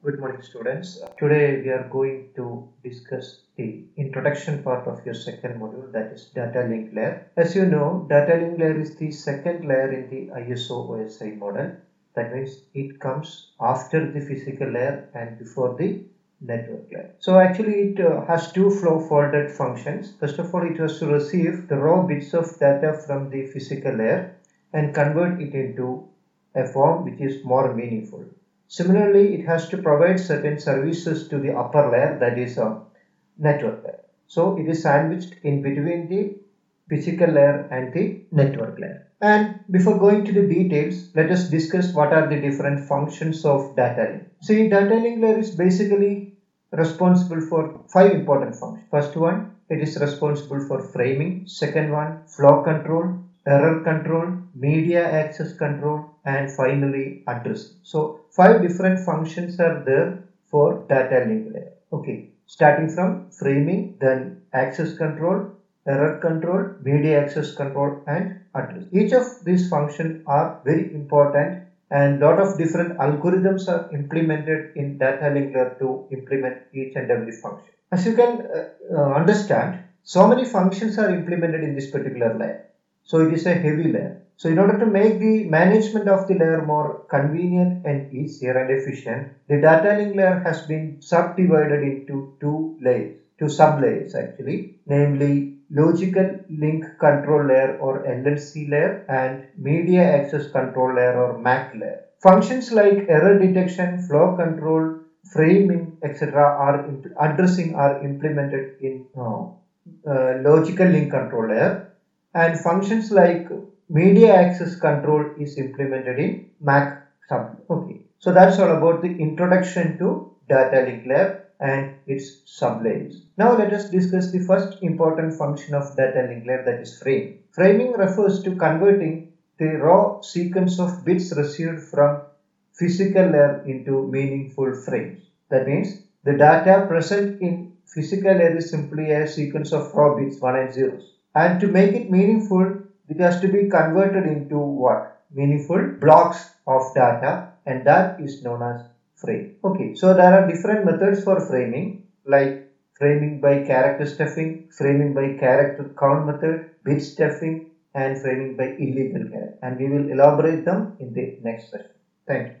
Good morning, students. Today we are going to discuss the introduction part of your second module that is data link layer. As you know, data link layer is the second layer in the ISO OSI model. That means it comes after the physical layer and before the network layer. So actually it uh, has two flow forwarded functions. First of all, it has to receive the raw bits of data from the physical layer and convert it into a form which is more meaningful. Similarly, it has to provide certain services to the upper layer that is a network layer. So it is sandwiched in between the physical layer and the network layer. And before going to the details, let us discuss what are the different functions of data link. See, data link layer is basically responsible for five important functions. First one, it is responsible for framing. Second one, flow control, error control, media access control, and finally address. So five different functions are there for data link layer. Okay, starting from framing, then access control, error control, media access control, and address. Each of these functions are very important and lot of different algorithms are implemented in data link layer to implement each and every function. As you can uh, uh, understand, so many functions are implemented in this particular layer. So it is a heavy layer. So in order to make the management of the layer more convenient and easier and efficient, the data link layer has been subdivided into two layers, two sub layers actually, namely logical link control layer or LLC layer and media access control layer or MAC layer. Functions like error detection, flow control, framing, etc. are addressing are implemented in uh, uh, logical link control layer and functions like media access control is implemented in MAC sub. Okay, so that's all about the introduction to data link layer and its sublayers. Now let us discuss the first important function of data link layer that is frame. Framing refers to converting the raw sequence of bits received from physical layer into meaningful frames. That means the data present in physical layer is simply a sequence of raw bits 1 and 0s. And to make it meaningful, it has to be converted into what? Meaningful blocks of data and that is known as frame. Okay, so there are different methods for framing like framing by character stuffing, framing by character count method, bit stuffing and framing by illegal character and we will elaborate them in the next session. Thank you.